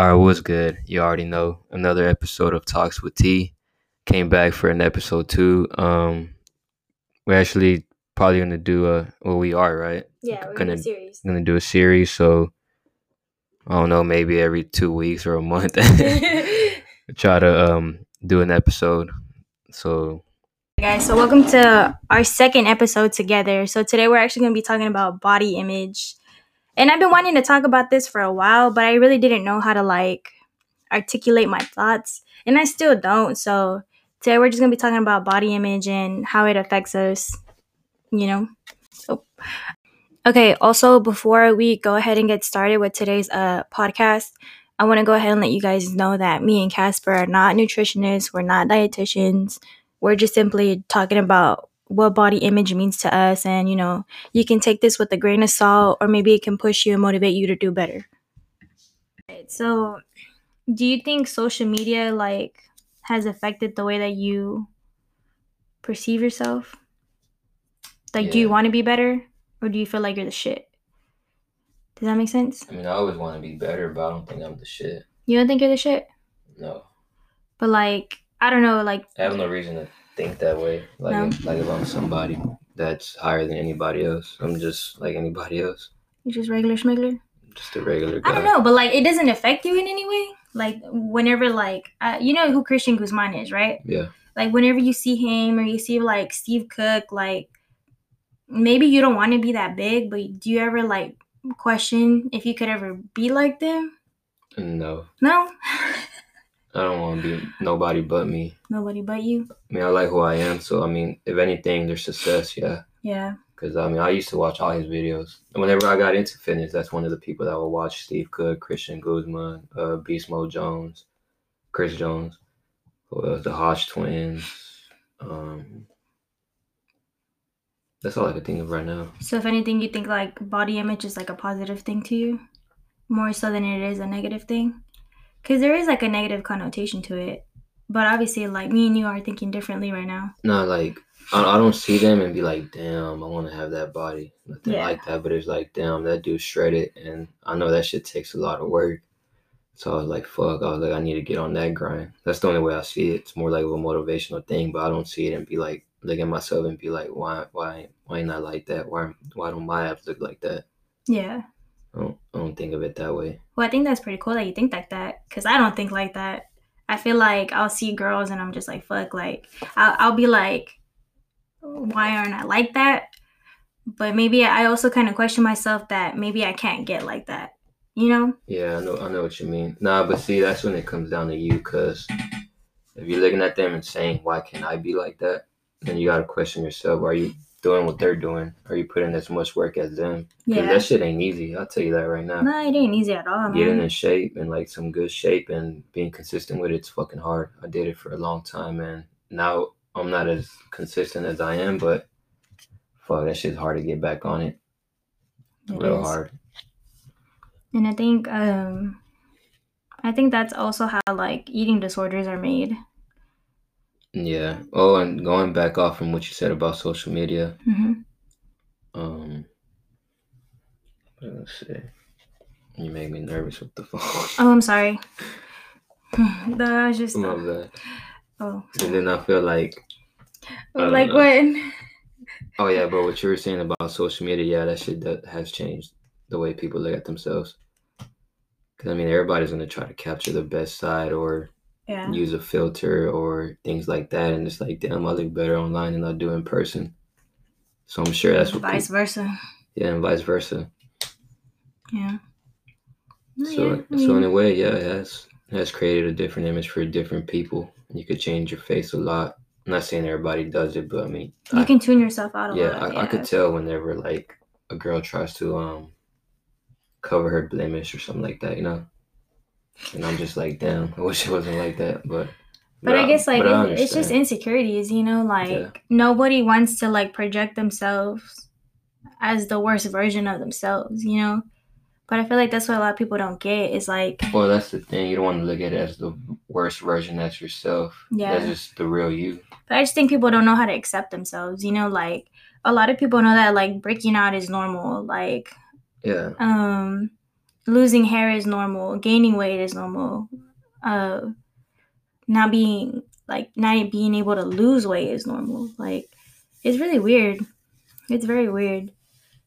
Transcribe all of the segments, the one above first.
All right, what's good? You already know another episode of Talks with T. Came back for an episode two. Um, we're actually probably gonna do a well, we are right. Yeah, we're Gonna- gonna series. Gonna do a series, so I don't know, maybe every two weeks or a month. Try to um do an episode. So guys, so welcome to our second episode together. So today we're actually gonna be talking about body image. And I've been wanting to talk about this for a while, but I really didn't know how to like articulate my thoughts. And I still don't. So today we're just gonna be talking about body image and how it affects us, you know. So Okay, also before we go ahead and get started with today's uh podcast, I want to go ahead and let you guys know that me and Casper are not nutritionists, we're not dietitians. We're just simply talking about what body image means to us and you know, you can take this with a grain of salt or maybe it can push you and motivate you to do better. Right, so do you think social media like has affected the way that you perceive yourself? Like do you want to be better or do you feel like you're the shit? Does that make sense? I mean, I always want to be better, but I don't think I'm the shit. You don't think you're the shit? No, But like I don't know, like I have no reason to think that way. Like, No. if, like if I'm somebody that's higher than anybody else, I'm just like anybody else, you're just regular schmegler. just a regular guy. I don't know, but like it doesn't affect you in any way. Like whenever like uh, you know who Christian Guzman is, right? Yeah. Like whenever you see him or you see like Steve Cook, like maybe you don't want to be that big, but do you ever like question if you could ever be like them? No, No, I don't want to be nobody but me. nobody but you. I mean, I like who I am, so I mean, if anything, there's success, yeah. Yeah, Because I mean, I used to watch all his videos. And whenever I got into fitness, that's one of the people that would watch: Steve Cook, Christian Guzman, uh, Beast Mode Jones, Chris Jones, the Hodge twins. Um, that's all I can think of right now. So if anything, you think like body image is like a positive thing to you, more so than it is a negative thing, because there is like a negative connotation to it. But obviously, like me and you are thinking differently right now. No, like I, I don't see them and be like, damn, I want to have that body, nothing Yeah. like that. But it's like, damn, that dude shredded, and I know that shit takes a lot of work. So I was like, fuck, I was like, I need to get on that grind. That's the only way I see it. It's more like a motivational thing, but I don't see it and be like, look at myself and be like, why, why, why not like that? Why, why don't my abs look like that? Yeah. I don't, I don't think of it that way. Well, I think that's pretty cool that you think like that, because I don't think like that. I feel like I'll see girls and I'm just like, fuck, like I'll, I'll be like, why aren't I like that? But maybe I also kind of question myself that maybe I can't get like that. You know? Yeah, I know, I know what you mean. Nah, but see, that's when it comes down to you, because if you're looking at them and saying, "Why can't I be like that?" then you gotta question yourself: Are you doing what they're doing? Are you putting as much work as them? Yeah. that shit ain't easy. I'll tell you that right now. No, it ain't easy at all, Getting in shape and like some good shape and being consistent with it's fucking hard. I did it for a long time, and now I'm not as consistent as I am, but fuck, that shit's hard to get back on it. It Real is. hard. And I think um I think that's also how like eating disorders are made. Yeah. Oh, and going back off from what you said about social media, hmm Um, let's see. You make me nervous with the phone. Oh, I'm sorry. that was just My bad. oh, And then I feel like, I like when oh yeah, but what you were saying about social media, yeah, that shit that has changed the way people look at themselves. Because I mean, everybody's gonna try to capture the best side or yeah. use a filter or things like that, and it's like, damn, I look better online than I do in person. So I'm sure that's what. vice People, versa. yeah, and vice versa. Yeah. So, yeah, so in a way, yeah, it has has created a different image for different people. You could change your face a lot. I'm not saying everybody does it, but I mean, you I, can tune yourself out a yeah, lot. I, I could tell whenever like a girl tries to um cover her blemish or something like that, you know. And I'm just like, damn, I wish it wasn't like that, but. But I guess like but I it, it's just insecurities, you know, like Yeah. nobody wants to like project themselves as the worst version of themselves, you know. But I feel like that's what a lot of people don't get is like Well, that's the thing. You don't want to look at it as the worst version. That's yourself. Yeah. That's just the real you. But I just think people don't know how to accept themselves. You know, like a lot of people know that like breaking out is normal. Like, Yeah. um, losing hair is normal, gaining weight is normal, uh, not being like not being able to lose weight is normal. Like it's really weird. It's very weird.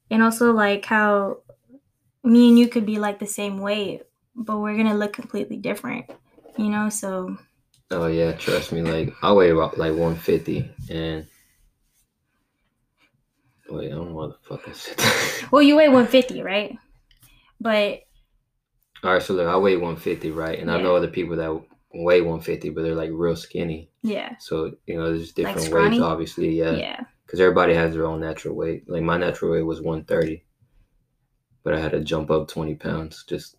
And also like how me and you could be like the same weight, but we're gonna look completely different. You know, so Oh yeah, trust me. Like I weigh about like 150, and wait, I don't know what the fuck I said. well, you weigh 150, right? But All right, so look, I weigh 150, right? And I know other people that weigh 150, but they're like real skinny. yeah, So you know, there's different scrawny? weights, obviously. Yeah, yeah, because everybody has their own natural weight. Like my natural weight was 130, but I had to jump up 20 pounds just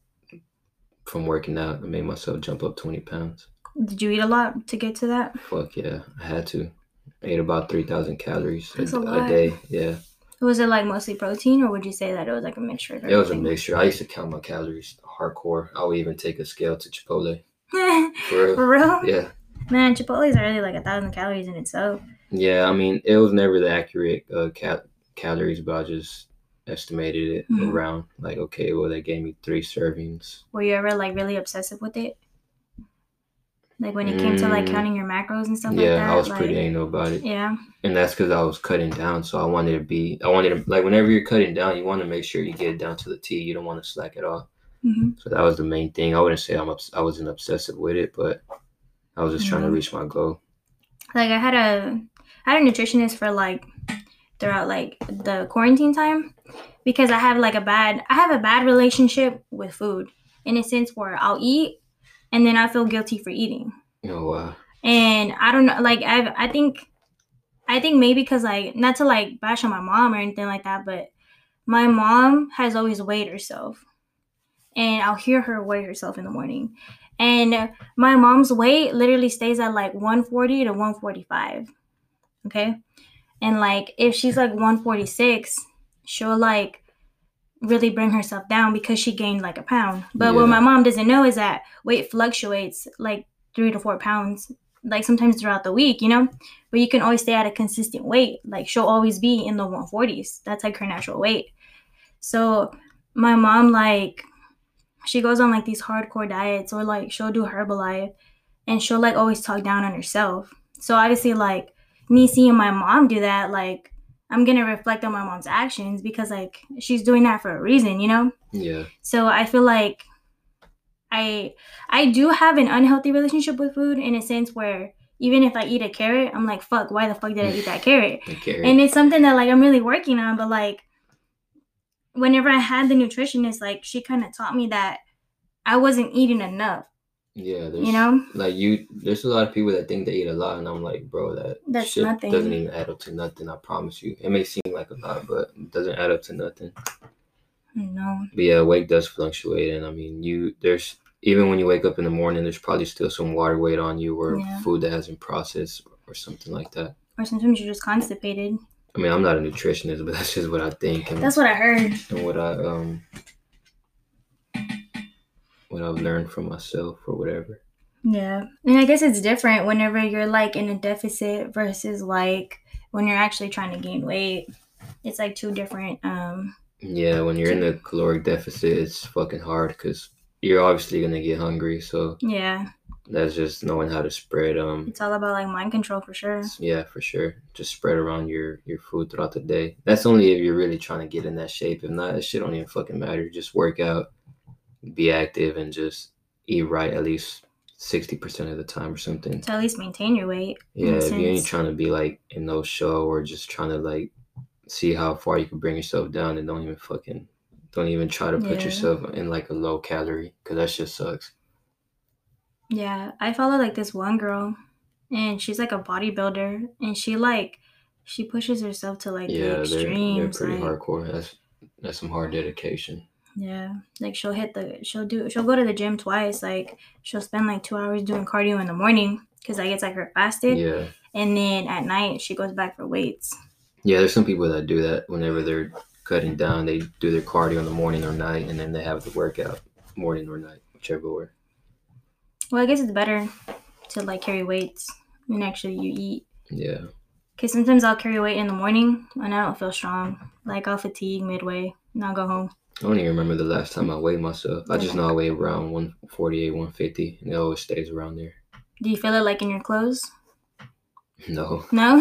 from working out. I made myself jump up 20 pounds. Did you eat a lot to get to that? Fuck yeah, I had to. I ate about 3,000 calories a, a a day. Yeah, Was it like mostly protein, or would you say that it was like a mixture? It was a mixture. I used to count my calories hardcore. I would even take a scale to Chipotle. For real. For real? Yeah. Man, Chipotle's already like a thousand calories in itself. Yeah, I mean, it was never the accurate uh, cal- calories, but I just estimated it Mhm. around like, okay, well, they gave me three servings. Were you ever like really obsessive with it? Like when it came to like Mm. counting your macros and stuff yeah, like that. I was like, pretty anal about it, Yeah. and that's because I was cutting down. So I wanted to be, I wanted to like whenever you're cutting down, you want to make sure you get it down to the T. You don't want to slack at all. hmm So that was the main thing. I wouldn't say I'm I wasn't obsessive with it, but I was just trying to reach my goal. Like I had a, I had a nutritionist for like throughout like the quarantine time because I have like a bad, I have a bad relationship with food in a sense where I'll eat and then I feel guilty for eating. Oh wow. and I don't know, like I I think I think maybe because like not to like bash on my mom or anything like that, but my mom has always weighed herself, and I'll hear her weigh herself in the morning, and my mom's weight literally stays at like 140 to 145, okay, and like if she's like 146, she'll like really bring herself down because she gained like a pound. But what my mom doesn't know is that weight fluctuates like three to four pounds, like sometimes throughout the week, you know? But you can always stay at a consistent weight. Like she'll always be in the 140s. That's like her natural weight. So my mom, like, she goes on like these hardcore diets or like she'll do Herbalife and she'll like always talk down on herself. So obviously, like, me seeing my mom do that, like, I'm gonna reflect on my mom's actions because like she's doing that for a reason, you know? Yeah. So I feel like I I do have an unhealthy relationship with food in a sense where even if I eat a carrot, I'm like, fuck, why the fuck did I eat that carrot? Okay. And it's something that like I'm really working on, but like whenever I had the nutritionist, like she kind of taught me that I wasn't eating enough, yeah. There's, you know? like you there's a lot of people that think they eat a lot and i'm like bro that That's shit nothing. doesn't even add up to nothing i promise you it may seem like a lot but it doesn't add up to nothing No. but yeah weight does fluctuate and i mean you there's even when you wake up in the morning there's probably still some water weight on you or Yeah. food that hasn't processed or something like that Or sometimes you're just constipated. i mean i'm not a nutritionist but that's just what i think and, That's what I heard. and what i um what i've learned from myself or whatever Yeah. And I guess it's different whenever you're like in a deficit versus like when you're actually trying to gain weight. It's like two different um Yeah, when you're in the caloric deficit, it's fucking hard because you're obviously gonna get hungry. So yeah. that's just knowing how to spread. Um, It's all about like mind control for sure. yeah, for sure. Just spread around your your food throughout the day. That's only if you're really trying to get in that shape. If not, that shit don't even fucking matter. Just work out, be active, and just eat right at least sixty percent of the time or something. To at least maintain your weight. Yeah, if you ain't trying to be like in no show or just trying to like see how far you can bring yourself down, and don't even fucking don't even try to put Yeah. yourself in like a low calorie because that shit sucks. Yeah. I follow like this one girl and she's like a bodybuilder and she like she pushes herself to like the yeah, they're they're pretty like, hardcore. That's that's some hard dedication. Yeah. Like she'll hit the she'll do she'll go to the gym twice. Like she'll spend like two hours doing cardio in the morning because like it's like her fasted. Yeah, And then at night she goes back for weights. yeah. There's some people that do that whenever they're cutting down. They do their cardio in the morning or night, and then they have the workout morning or night, whichever way. Well, I guess it's better to like carry weights when actually you eat. Yeah, Cause sometimes I'll carry weight in the morning and I don't feel strong. Like I'll fatigue midway I'll go home. I don't even remember the last time I weighed myself. I just know I weigh around 148, 150, and it always stays around there. Do you feel it like in your clothes? No. No.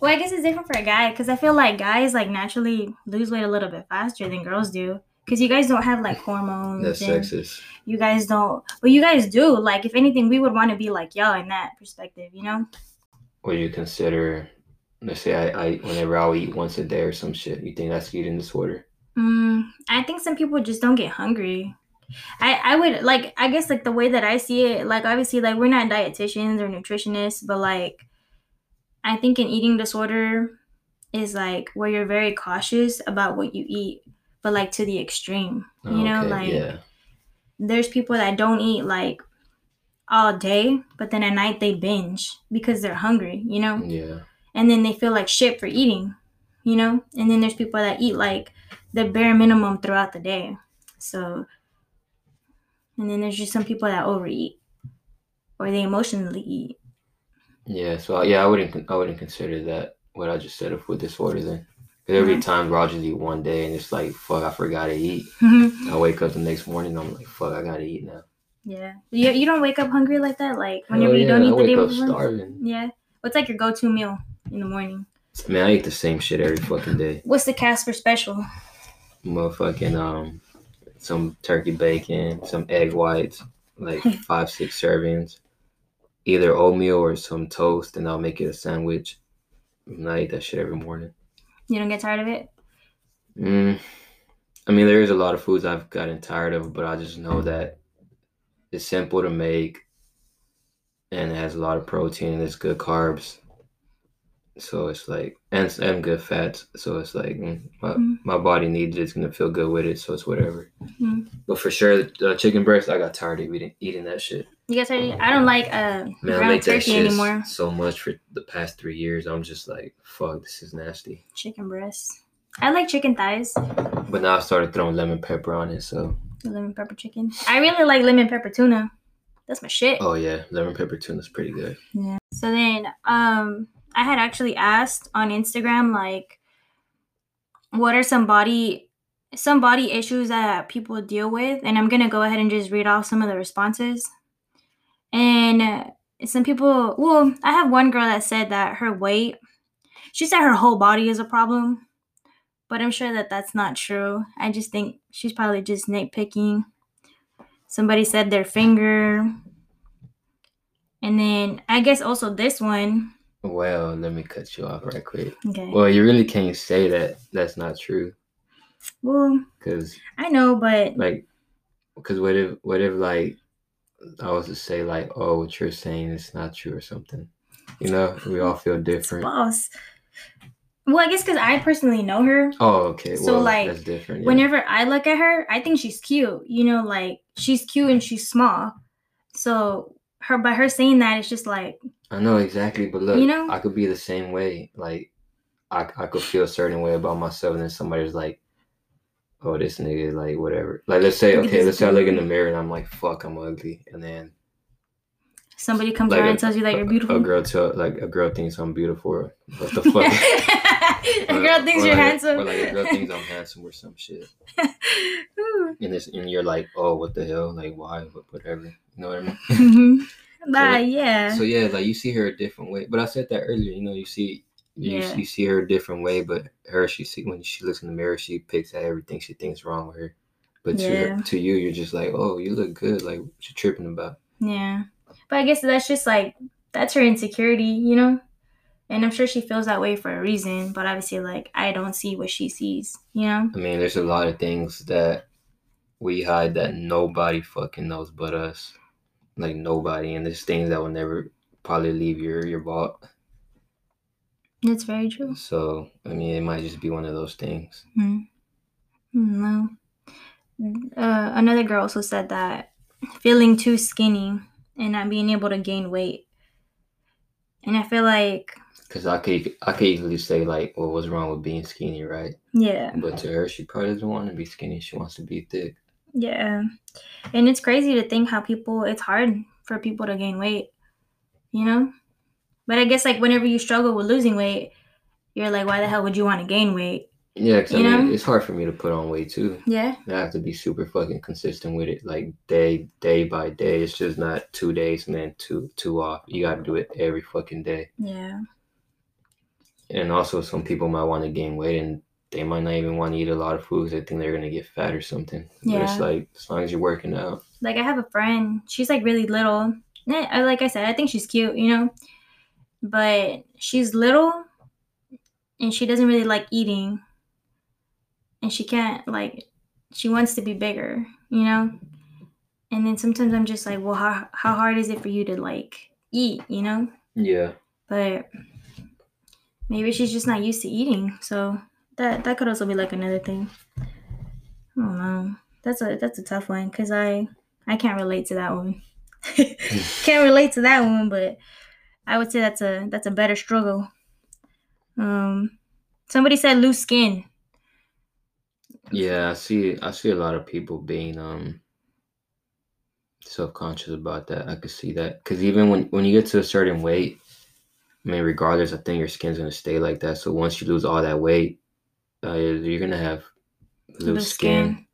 well, I guess it's different for a guy because I feel like guys like naturally lose weight a little bit faster than girls do. Because you guys don't have like hormones. That's sexist. You guys don't. Well, you guys do. Like, if anything, we would want to be like y'all in that perspective. You know? Would you consider, let's say, I, I whenever I'll eat once a day or some shit, you think that's eating disorder? Mm, I think some people just don't get hungry. I, I would like I guess like the way that I see it, like obviously like we're not dietitians or nutritionists, but like I think an eating disorder is like where you're very cautious about what you eat, but like to the extreme. You know, like yeah. there's people that don't eat like all day, but then at night they binge because they're hungry, you know? Yeah. And then they feel like shit for eating, you know? And then there's people that eat like the bare minimum throughout the day. So, and then there's just some people that overeat or they emotionally eat. Yeah. So yeah, I wouldn't I wouldn't consider that what I just said a food disorder then. there'll be times where I'll just eat one day and it's like fuck I forgot to eat. Mm-hmm. I wake up the next morning and I'm like fuck I gotta eat now. Yeah. You, you don't wake up hungry like that? Like whenever Hell you don't yeah, eat I the day up before? starving. Yeah. What's like your go to meal in the morning? Man, I eat the same shit every fucking day. What's the Casper special? Motherfucking um, some turkey bacon, some egg whites, like five six servings, either oatmeal or some toast, and I'll make it a sandwich. And I eat that shit every morning. You don't get tired of it? Mm, I mean, there is a lot of foods I've gotten tired of, but I just know that it's simple to make, and it has a lot of protein and it's good carbs. So it's like and and good fats. So it's like mm, my, Mhm. my body needs it. It's gonna feel good with it. So it's whatever. Mhm. But for sure, the chicken breast, I got tired of eating eating that shit. You get tired of? I don't like uh, Man, I make turkey anymore. so much for the past three years. I'm just like, fuck, this is nasty. Chicken breasts. I like chicken thighs. But now I started throwing lemon pepper on it. So The lemon pepper chicken. I really like lemon pepper tuna. That's my shit. oh yeah, lemon pepper tuna's pretty good. Yeah. So then, um, I had actually asked on Instagram like, what are some body, some body issues that people deal with, and I'm gonna go ahead and just read off some of the responses. And some people, well, I have one girl that said that her weight, she said her whole body is a problem, but I'm sure that that's not true. I just think she's probably just nitpicking. Somebody said their finger. And then I guess also this one. Well, let me cut you off right quick. Okay. Well, you really can't say that that's not true, Well, because I know, but like, because what if what if like I was to say like, oh, what you're saying is not true or something. You know, we all feel different. boss. Well, I guess because I personally know her. Oh, okay. So, well, like, that's different. yeah. Whenever I look at her, I think she's cute. You know, like she's cute and she's small. So her by her saying that, it's just like I know exactly, but look, You know? I could be the same way. Like, I I could feel a certain way about myself, and then somebody's like, "Oh, this nigga, like, whatever." Like, let's say, okay, let's say I look in the mirror and I'm like, "Fuck, I'm ugly," and then somebody comes Like around a- and tells you that you're beautiful. a beautiful. girl tell like a girl thinks I'm beautiful. What the fuck? a Or- girl thinks or you're like- handsome. Or like a girl thinks I'm handsome or some shit, and this and you're like, "Oh, what the hell? Like, why? What- Whatever." You know what I mean? Mm-hmm. Nah, yeah. So yeah, like you see her a different way. But I said that earlier. You know, you see, you, Yeah. you see her a different way. But her, she see when she looks in the mirror, she picks at everything she thinks wrong with her. But to Yeah. her, to you, you're just like, oh, you look good. Like what you tripping about? Yeah. But I guess that's just like that's her insecurity, you know? And I'm sure she feels that way for a reason, but obviously like I don't see what she sees, you know? I mean, there's a lot of things that we hide that nobody fucking knows but us. Like nobody, and there's things that will never probably leave your your vault. That's very true. So I mean, it might just be one of those things. Mm. No. Uh, another girl also said that feeling too skinny and not being able to gain weight. And I feel like, Cause I could I could easily say like, well, what's wrong with being skinny, right? yeah, But to her, she probably doesn't want to be skinny. She wants to be thick. Yeah. And it's crazy to think how people, it's hard for people to gain weight, you know? But I guess like whenever you struggle with losing weight, you're like, why the hell would you want to gain weight? Yeah, 'cause I mean, know? it's hard for me to put on weight too. Yeah. I have to be super fucking consistent with it, like day day by day. It's just not two days and then two two off. You got to do it every fucking day. Yeah. And also, some people might want to gain weight and they might not even want to eat a lot of foods. They think they're gonna get fat or something. Yeah. But it's like as long as you're working out. Like I have a friend. She's like really little. Like I said, I think she's cute, you know. But she's little, and she doesn't really like eating. And she can't like. She wants to be bigger, you know. And then sometimes I'm just like, well, how how hard is it for you to like eat, you know? Yeah. But maybe she's just not used to eating, so that that could also be like another thing. I don't know. That's a that's a tough one because I I can't relate to that one. can't relate to that one, but I would say that's a that's a better struggle. Um, somebody said loose skin. Yeah, I see. I see a lot of people being um self conscious about that. I could see that because even when when you get to a certain weight, I mean, regardless, I think your skin's gonna stay like that. So once you lose all that weight, uh, you're gonna have loose, skin. skin.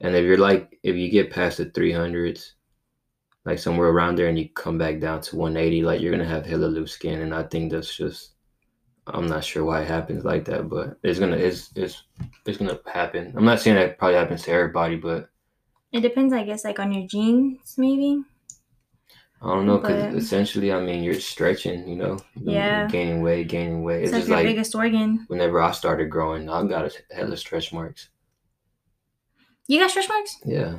And if you're like, if you get past the 300s, like somewhere around there, and you come back down to 180, like you're gonna have hella loose skin. And I think that's just, I'm not sure why it happens like that, but it's gonna, it's, it's, it's gonna happen. I'm not saying that probably happens to everybody, but It depends, I guess, like on your genes, maybe. I don't know, because essentially, I mean, you're stretching, you know, Yeah. gaining weight, gaining weight. It's It's like just your like biggest organ. whenever I started growing, I got a hella stretch marks. You got stretch marks? Yeah.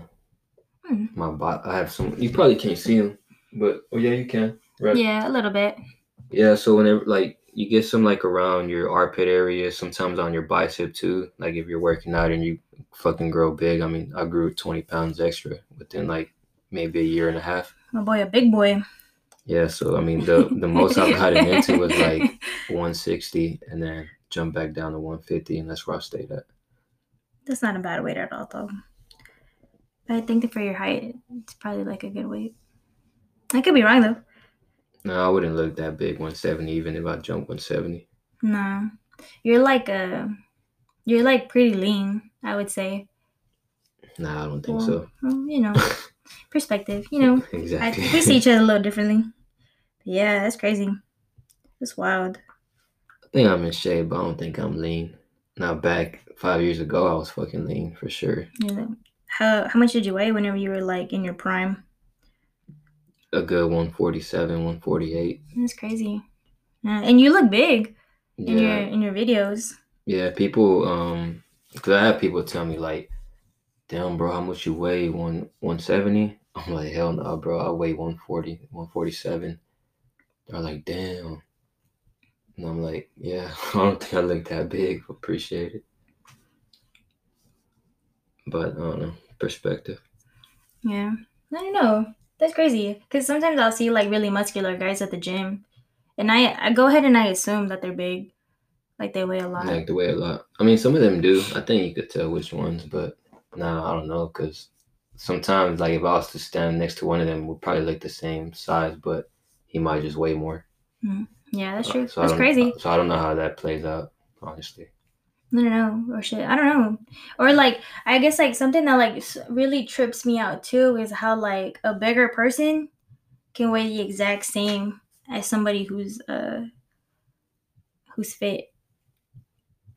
Hmm. My body, I have some. You probably can't see them, but oh yeah, you can. Right. Yeah, a little bit. Yeah. So whenever like you get some like around your armpit area, sometimes on your bicep too. Like if you're working out and you fucking grow big. I mean, I grew 20 pounds extra within like maybe a year and a half. My boy, a big boy. Yeah. So I mean, the the most I've gotten into was like 160, and then jump back down to 150, and that's where I stayed at. That's not a bad weight at all, though. I think that for your height, it's probably like a good weight. I could be wrong though. No, I wouldn't look that big 170 even if I jump 170. No, you're like a, you're like pretty lean. I would say. Nah, I don't think Well, so. Well, you know, perspective. You know, I, Exactly. we see each other a little differently. Yeah, that's crazy. That's wild. I think I'm in shape, but I don't think I'm lean. Now back five years ago, I was fucking lean for sure. Yeah. How how much did you weigh whenever you were like in your prime? A good 147, 148. That's crazy. Yeah, and you look big in your in your videos. yeah. People, um, cause I have people tell me like, "Damn, bro, how much you weigh? One 170?" I'm like, "Hell no, bro. I weigh 140, 147." They're like, "Damn," and I'm like, "Yeah, I don't think I look that big. Appreciate it." But I don't know perspective. Yeah. I don't know. That's crazy. Because sometimes I'll see like really muscular guys at the gym. And I, I go ahead and I assume that they're big. Like they weigh a lot. like the way a lot. I mean, some of them do. I think you could tell which ones, but no, I don't know because sometimes, like, if I was to stand next to one of them, we'd probably look the same size, but he might just weigh more. Yeah, that's Uh, true. so that's crazy. So I don't know how that plays out, honestly. I don't know. Or shit. I don't know. Or like, I guess like something that like really trips me out too is how like a bigger person can weigh the exact same as somebody who's uh who's fit.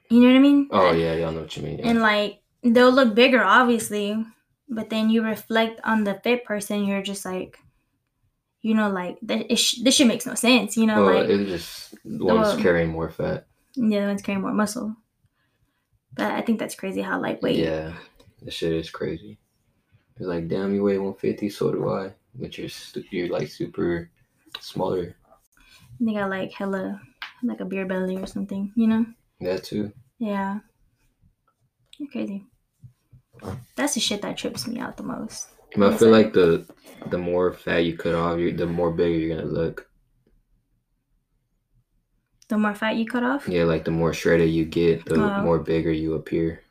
You know what I mean? Oh yeah, yeah, I know what you mean. Yeah. and like they'll look bigger obviously but then you reflect on the fit person you're just like you know like that sh- this shit makes no sense you know well, like it's just the one's well- carrying more fat. Yeah, the one's carrying more muscle but i think that's crazy how lightweight Yeah, the shit is crazy. It's like, damn, you weigh 150, so do I. But you're you're like super smaller. they got like hella like a beer belly or something you know That too. yeah you're crazy that's the shit that trips me out the most But I feel like the the more fat you cut off, you the more bigger you're gonna look. the more fat you cut off Yeah, like the more shredded you get, the Wow. more bigger you appear.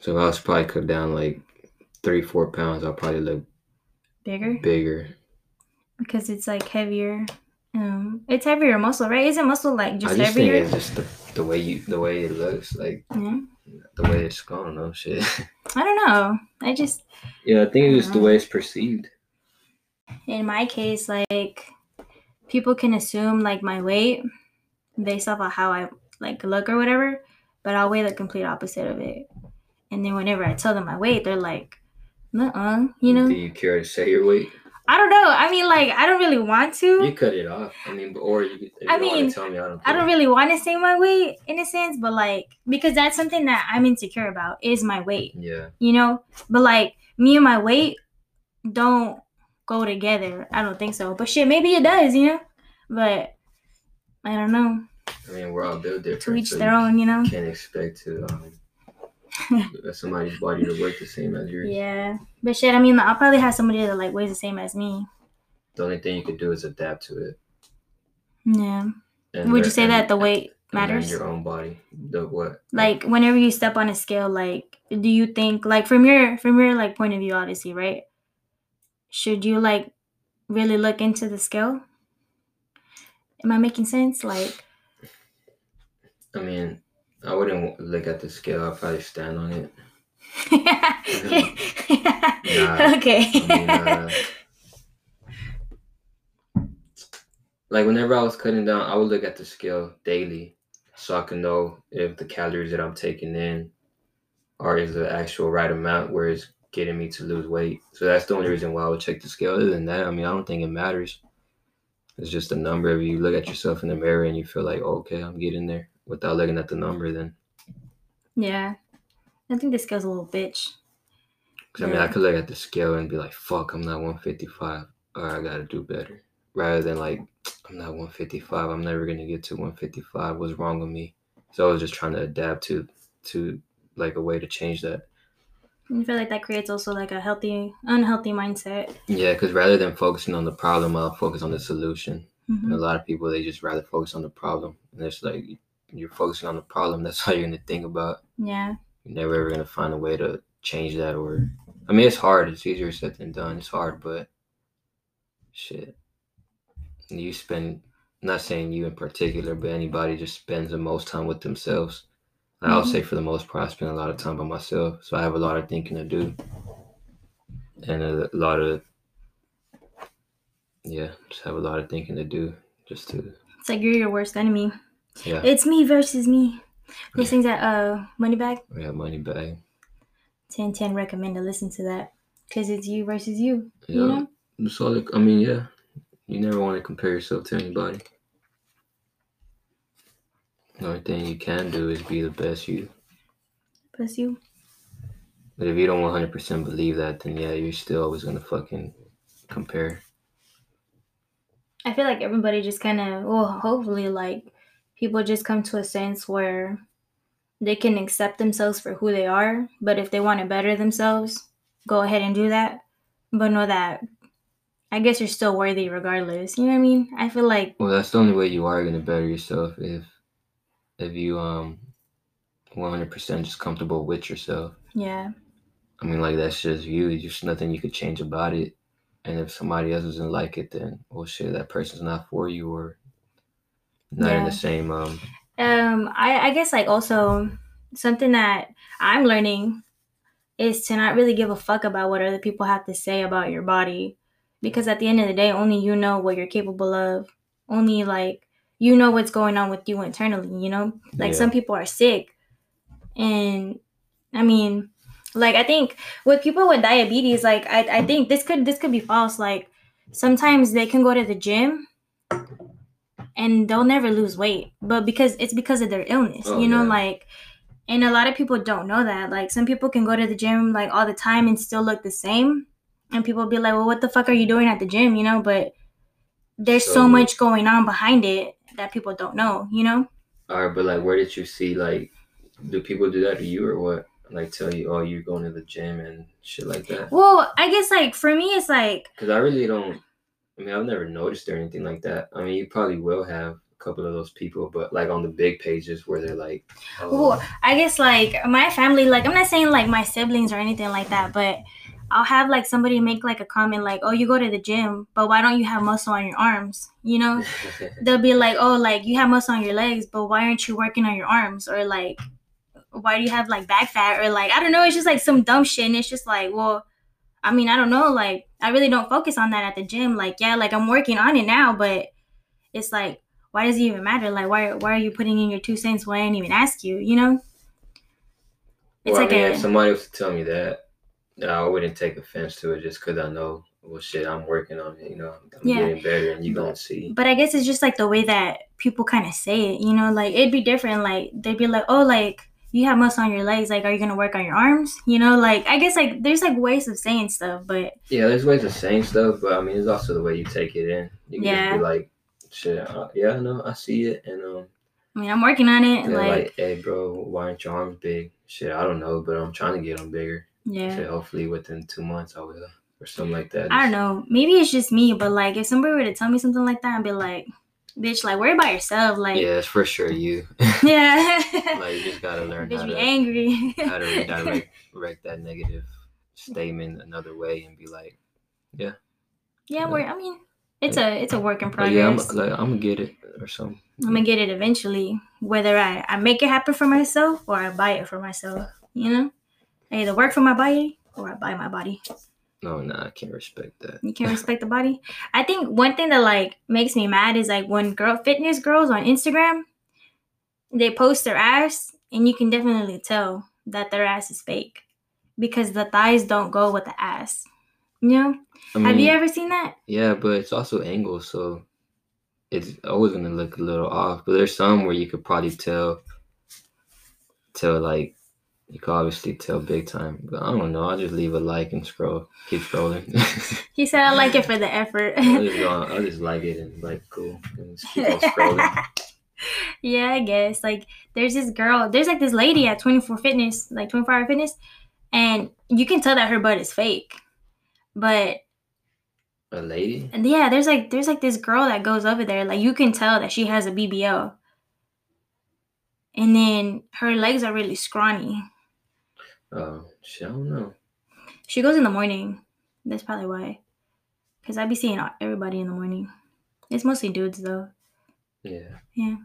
So if I was probably cut down like three, four pounds, I'll probably look bigger bigger. because it's like heavier Um, it's heavier muscle, right? Isn't muscle like just I just heavier? think it's just the, the way you the way it looks like Yeah. the way it's don't shit. I don't know. I just yeah, I think it's just the way it's perceived. in my case, like people can assume like my weight based off of how I like look or whatever, but I'll weigh the complete opposite of it. And then whenever I tell them my weight, they're like, uh-uh you know." Do you care to say your weight? I don't know. I mean, like I don't really want to. You cut it off. I mean, or you. I don't mean, want to tell me, I don't. I don't really want to say my weight in a sense, but like because that's something that I'm insecure about is my weight, Yeah, you know. But like me and my weight don't go together. I don't think so. But shit, maybe it does, you know. But I don't know. I mean, we're all built different. To each so their own, you know. Can't expect to um, somebody's body to work the same as yours. Yeah, but shit, I mean, I'll probably have somebody that like weighs the same as me. The only thing you could do is adapt to it. Yeah. And Would you say that the weight and matters? Your own body. The what? Like whenever you step on a scale, like do you think like from your from your like point of view, obviously, right? Should you like really look into the scale? Am I making sense? Like, I mean, I wouldn't look at the scale. I'd probably stand on it. okay. I mean, uh, like whenever I was cutting down, I would look at the scale daily, so I can know if the calories that I'm taking in are is the actual right amount where it's getting me to lose weight. So that's the only reason why I would check the scale. Other than that, I mean, I don't think it matters. It's just a number. If you look at yourself in the mirror and you feel like, oh, okay, I'm getting there, without looking at the number, then yeah. I think the scale's a little bitch. Cause I mean, I could look at the scale and be like, "Fuck, I'm not 155, or I gotta do better." Rather than like, "I'm not 155. I'm never gonna get to 155. What's wrong with me?" So I was just trying to adapt to to like a way to change that. I feel like that creates also like a healthy, unhealthy mindset. Yeah, because rather than focusing on the problem, I'll focus on the solution. And Mhm. a lot of people they just rather focus on the problem, and it's like you're focusing on the problem. That's all you're gonna think about. Yeah. You're never ever gonna find a way to change that. Or, I mean, it's hard. It's easier said than done. It's hard, but shit, you spend. Not saying you in particular, but anybody just spends the most time with themselves. I would Mhm. say for the most part, I spend a lot of time by myself, so I have a lot of thinking to do, and a lot of yeah, just have a lot of thinking to do, just to It's like you're your worst enemy. Yeah, It's me versus me. Who sings that uh Moneybag? we have money back. 10 10 recommend to listen to that. Cause it's you versus you. Yeah, You know? All. I mean, yeah, you never want to compare yourself to anybody. The only thing you can do is be the best you. Best you. But if you don't 100% believe that, then yeah, you're still always gonna fucking compare. I feel like everybody just kind of, well, hopefully, like people just come to a sense where they can accept themselves for who they are. But if they want to better themselves, go ahead and do that. But know that I guess you're still worthy regardless. You know what I mean? I feel like, Well, that's the only way you are gonna better yourself if if you um 100% just comfortable with yourself. yeah, I mean, like that's just you. There's just nothing you could change about it. And if somebody else doesn't like it, then well, shit, that person's not for you or not in the same. Um, um, I, I guess like also something that I'm learning is to not really give a fuck about what other people have to say about your body. Because at the end of the day, only you know what you're capable of. Only like you know what's going on with you internally, you know? Like Yeah. some people are sick. And I mean, like I think with people with diabetes, like I, I think this could this could be false. Like sometimes they can go to the gym and they'll never lose weight. But because it's because of their illness, Oh, you know, yeah. like and a lot of people don't know that. Like some people can go to the gym like all the time and still look the same. And people be like, Well, what the fuck are you doing at the gym? You know, but there's so, So- much going on behind it that people don't know, you know? all right, but like, where did you see like, do people do that to you or what? Like, tell you, oh, you're going to the gym and shit like that? Well, I guess like for me it's like Because I really don't. I mean, I've never noticed or anything like that. I mean, you probably will have a couple of those people, but like on the big pages where they're like, oh, Well, I guess like my family, like I'm not saying like my siblings or anything like that, but I'll have like somebody make like a comment like, "Oh, you go to the gym, but why don't you have muscle on your arms?" You know, they'll be like, "Oh, like you have muscle on your legs, but why aren't you working on your arms?" Or like, "Why do you have like back fat?" Or like, I don't know. It's just like some dumb shit, and it's just like, well, I mean, I don't know. Like, I really don't focus on that at the gym. Like, yeah, like I'm working on it now, but it's like, why does it even matter? Like, why why are you putting in your two cents when I didn't even ask you? You know? It's well, like I mean, a if somebody was to tell me that, I wouldn't take offense to it just because I know, well, shit, I'm working on it. You know, I'm Yeah. getting better, and you gonna see. but I guess it's just like the way that people kind of say it, you know, like it'd be different. Like they'd be like, oh, like you have muscle on your legs. Like, are you gonna work on your arms? You know, like I guess like there's like ways of saying stuff, but Yeah, there's ways of saying stuff, but I mean, it's also the way you take it in. You can Yeah. just be like, shit, uh, yeah, I know, I see it, and um, I mean, I'm working on it. like, like, hey, bro, why aren't your arms big? Shit, I don't know, but I'm trying to get them bigger. yeah. Shit, hopefully within two months I will, or something like that. I don't know. Maybe it's just me, but like if somebody were to tell me something like that, I'd be like, bitch, like worry about yourself. Like, Yeah, it's for sure you. yeah. like you just gotta learn bitch how be to angry. how to redirect direct that negative statement another way and be like, yeah, Yeah, we're. I mean, it's a it's a work in progress. yeah, I'm like I'm gonna get it or something. I'm gonna get it eventually, whether I, I make it happen for myself or I buy it for myself. You know, I either work for my body or I buy my body. No, nah, I can't respect that. You can't respect the body. I think one thing that like makes me mad is like when girl fitness girls on Instagram, they post their ass, and you can definitely tell that their ass is fake because the thighs don't go with the ass. You know? I Have you ever seen that? Yeah, but it's also angles, so it's always gonna look a little off. But there's some where you could probably tell, tell like you can obviously tell big time. But I don't know. I'll just leave a like and scroll, keep scrolling. He said I like it for the effort. I just just like it and like cool and just keep on scrolling. yeah, I guess. Like there's this girl, there's like this lady at 24 Fitness, like 24 Hour Fitness, and you can tell that her butt is fake. But A lady? and yeah, there's like there's like this girl that goes over there, like you can tell that she has a BBL. And then her legs are really scrawny. Oh, shit, I don't know. She goes in the morning. That's probably why. Cause I'd be seeing everybody in the morning. It's mostly dudes though. Yeah. Yeah.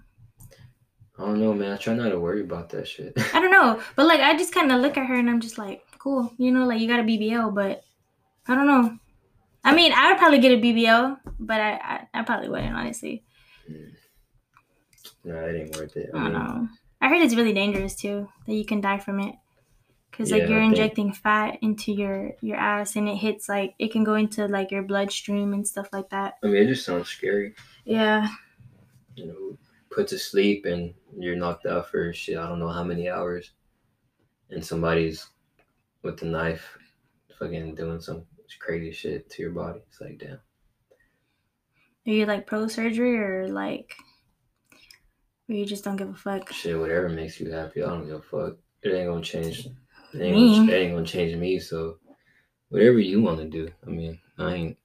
I don't know, man. I try not to worry about that shit. I don't know, but like I just kind of look at her and I'm just like, cool, you know, like you got a BBL, but I don't know. I mean, I would probably get a BBL, but I I, I probably wouldn't honestly. Hmm. nah, it ain't worth it. I I don't mean, know. I heard it's really dangerous too that you can die from it because like Yeah, you're think- injecting fat into your your ass and it hits like it can go into like your bloodstream and stuff like that. I mean, it just sounds scary. Yeah, You know, put to sleep and you're knocked out for shit. I don't know how many hours, and somebody's with a knife, fucking doing some crazy shit to your body. It's like, damn. are you like pro surgery or like, or you just don't give a fuck? Shit, whatever makes you happy. I don't give a fuck. It ain't gonna change. It ain't, Me. gonna, it ain't gonna change me. So, whatever you want to do. I mean, I ain't.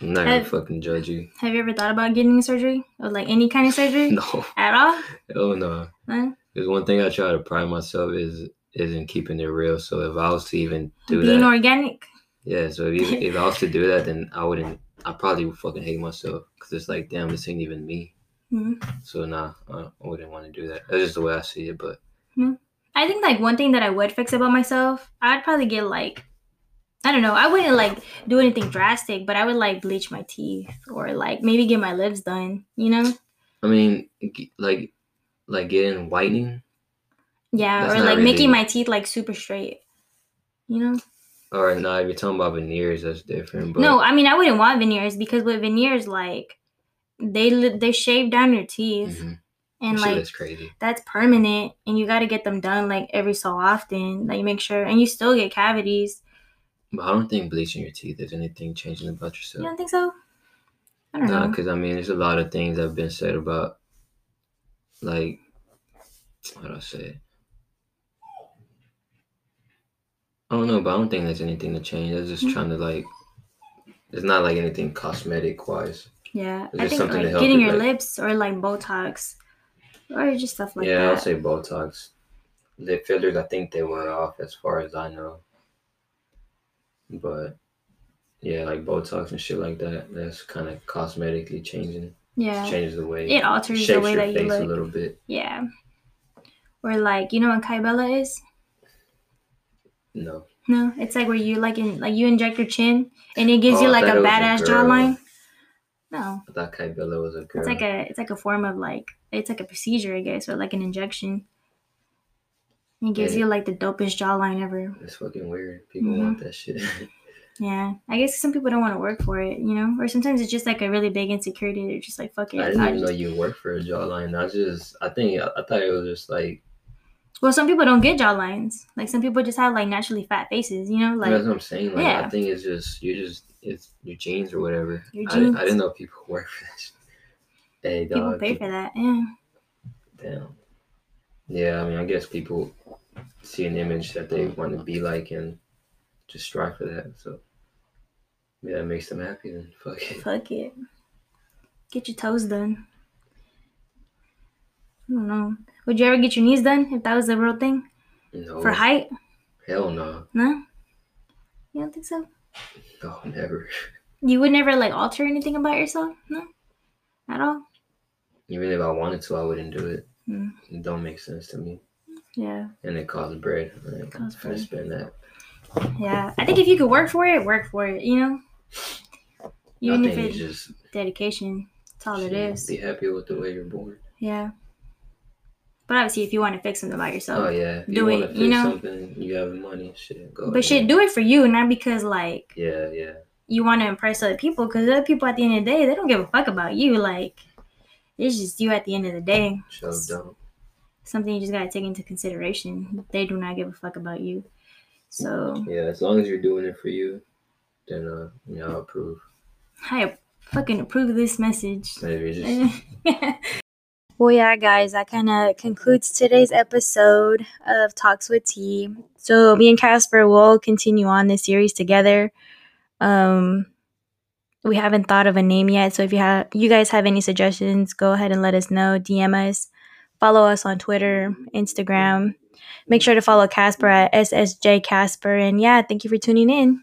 I'm not gonna fucking judge you. Have you ever thought about getting surgery or like any kind of surgery No, at all? oh no. Huh? There's one thing I try to pride myself is is in keeping it real. So if I was to even do that. Being that, organic. yeah. So if, if I was to do that, then I wouldn't. I probably would fucking hate myself because it's like, damn, this ain't even me. Mhm. So nah, I I wouldn't want to do that. That's just the way I see it. But I think like one thing that I would fix about myself, I'd probably get like I don't know, I wouldn't like do anything drastic, but I would like bleach my teeth or like maybe get my lips done, you know? I mean, like, like getting whitening, Yeah, That's or like really- making my teeth like super straight. You know? or nah. If you're talking about veneers, that's different. But no, I mean I wouldn't want veneers because with veneers like they they shave down your teeth mhm, and shit, like that's crazy. that's permanent and you got to get them done like every so often like make sure and you still get cavities But I don't think bleaching your teeth is anything changing about yourself you don't think so i don't Nah, know because I mean, there's a lot of things that have been said about, like, how do I say? I don't know, but I don't think there's anything to change. They're just Mm. trying to like. It's not like anything cosmetic wise. yeah It's i just think something to like help getting you, your like- lips or like botox or just stuff like yeah, I'll say Botox. Lip fillers, I think they wear off as far as I know. But yeah, like Botox and shit like that. That's kind of cosmetically changing. Yeah. Changes the way. It alters the way that you face a little bit. Yeah. Or like, you know what Kybella is? No. No, it's like where you like in like you inject your chin and it gives Oh, you like a it a badass jawline. No, I thought Kybella was a girl. it's like a it's like a form of like it's like a procedure, I guess, or like an injection. It gives Yeah. you like the dopest jawline ever. It's fucking weird. People Mhm. want that shit. Yeah, I guess some people don't want to work for it, you know, or sometimes it's just like a really big insecurity. They're just like, fuck it. I didn't I even know you work for a jawline. I just, I think, I, I thought it was just like, Well, some people don't get jawlines. Like some people just have like naturally fat faces, you know, like that's what I'm saying. Like, yeah. I think it's just, you just, it's your genes or whatever. Your I, genes. I didn't know people work for that shit. Hey, people pay for that. Yeah. Damn. Yeah, I mean, I guess people see an image that they want to be like and just strive for that. So, yeah, that makes them happy. Then fuck it. Fuck it. Get your toes done. I don't know. Would you ever get your knees done if that was the real thing? No. For height? Hell no. No? You don't think so? No, never. You would never like alter anything about yourself? No? At all? Even if I wanted to, I wouldn't do it. Hmm. It don't make sense to me. Yeah. And it costs bread. Like, Costs I'm bread. spend that. Yeah. I think if you could work for it, work for it, you know? Even if it's just dedication. That's all it is. be happy with the way you're born. Yeah. But obviously if you want to fix something by yourself. Oh yeah, if do you it, you know? something, you have money. Shit, go. But shit, do it for you, not because like Yeah, yeah. you want to impress other people because other people at the end of the day they don't give a fuck about you like it's just you at the end of the day don't. something you just got to take into consideration they do not give a fuck about you so Yeah, as long as you're doing it for you, then uh, you know, I'll approve. i fucking approve this message Maybe just well yeah guys that kind of concludes today's episode of talks with t. So me and casper will continue on this series together. Um we haven't thought of a name yet so if you have you guys have any suggestions go ahead and let us know. Dm us. Follow us on twitter instagram. Make sure to follow casper at ssj casper. And yeah thank you for tuning in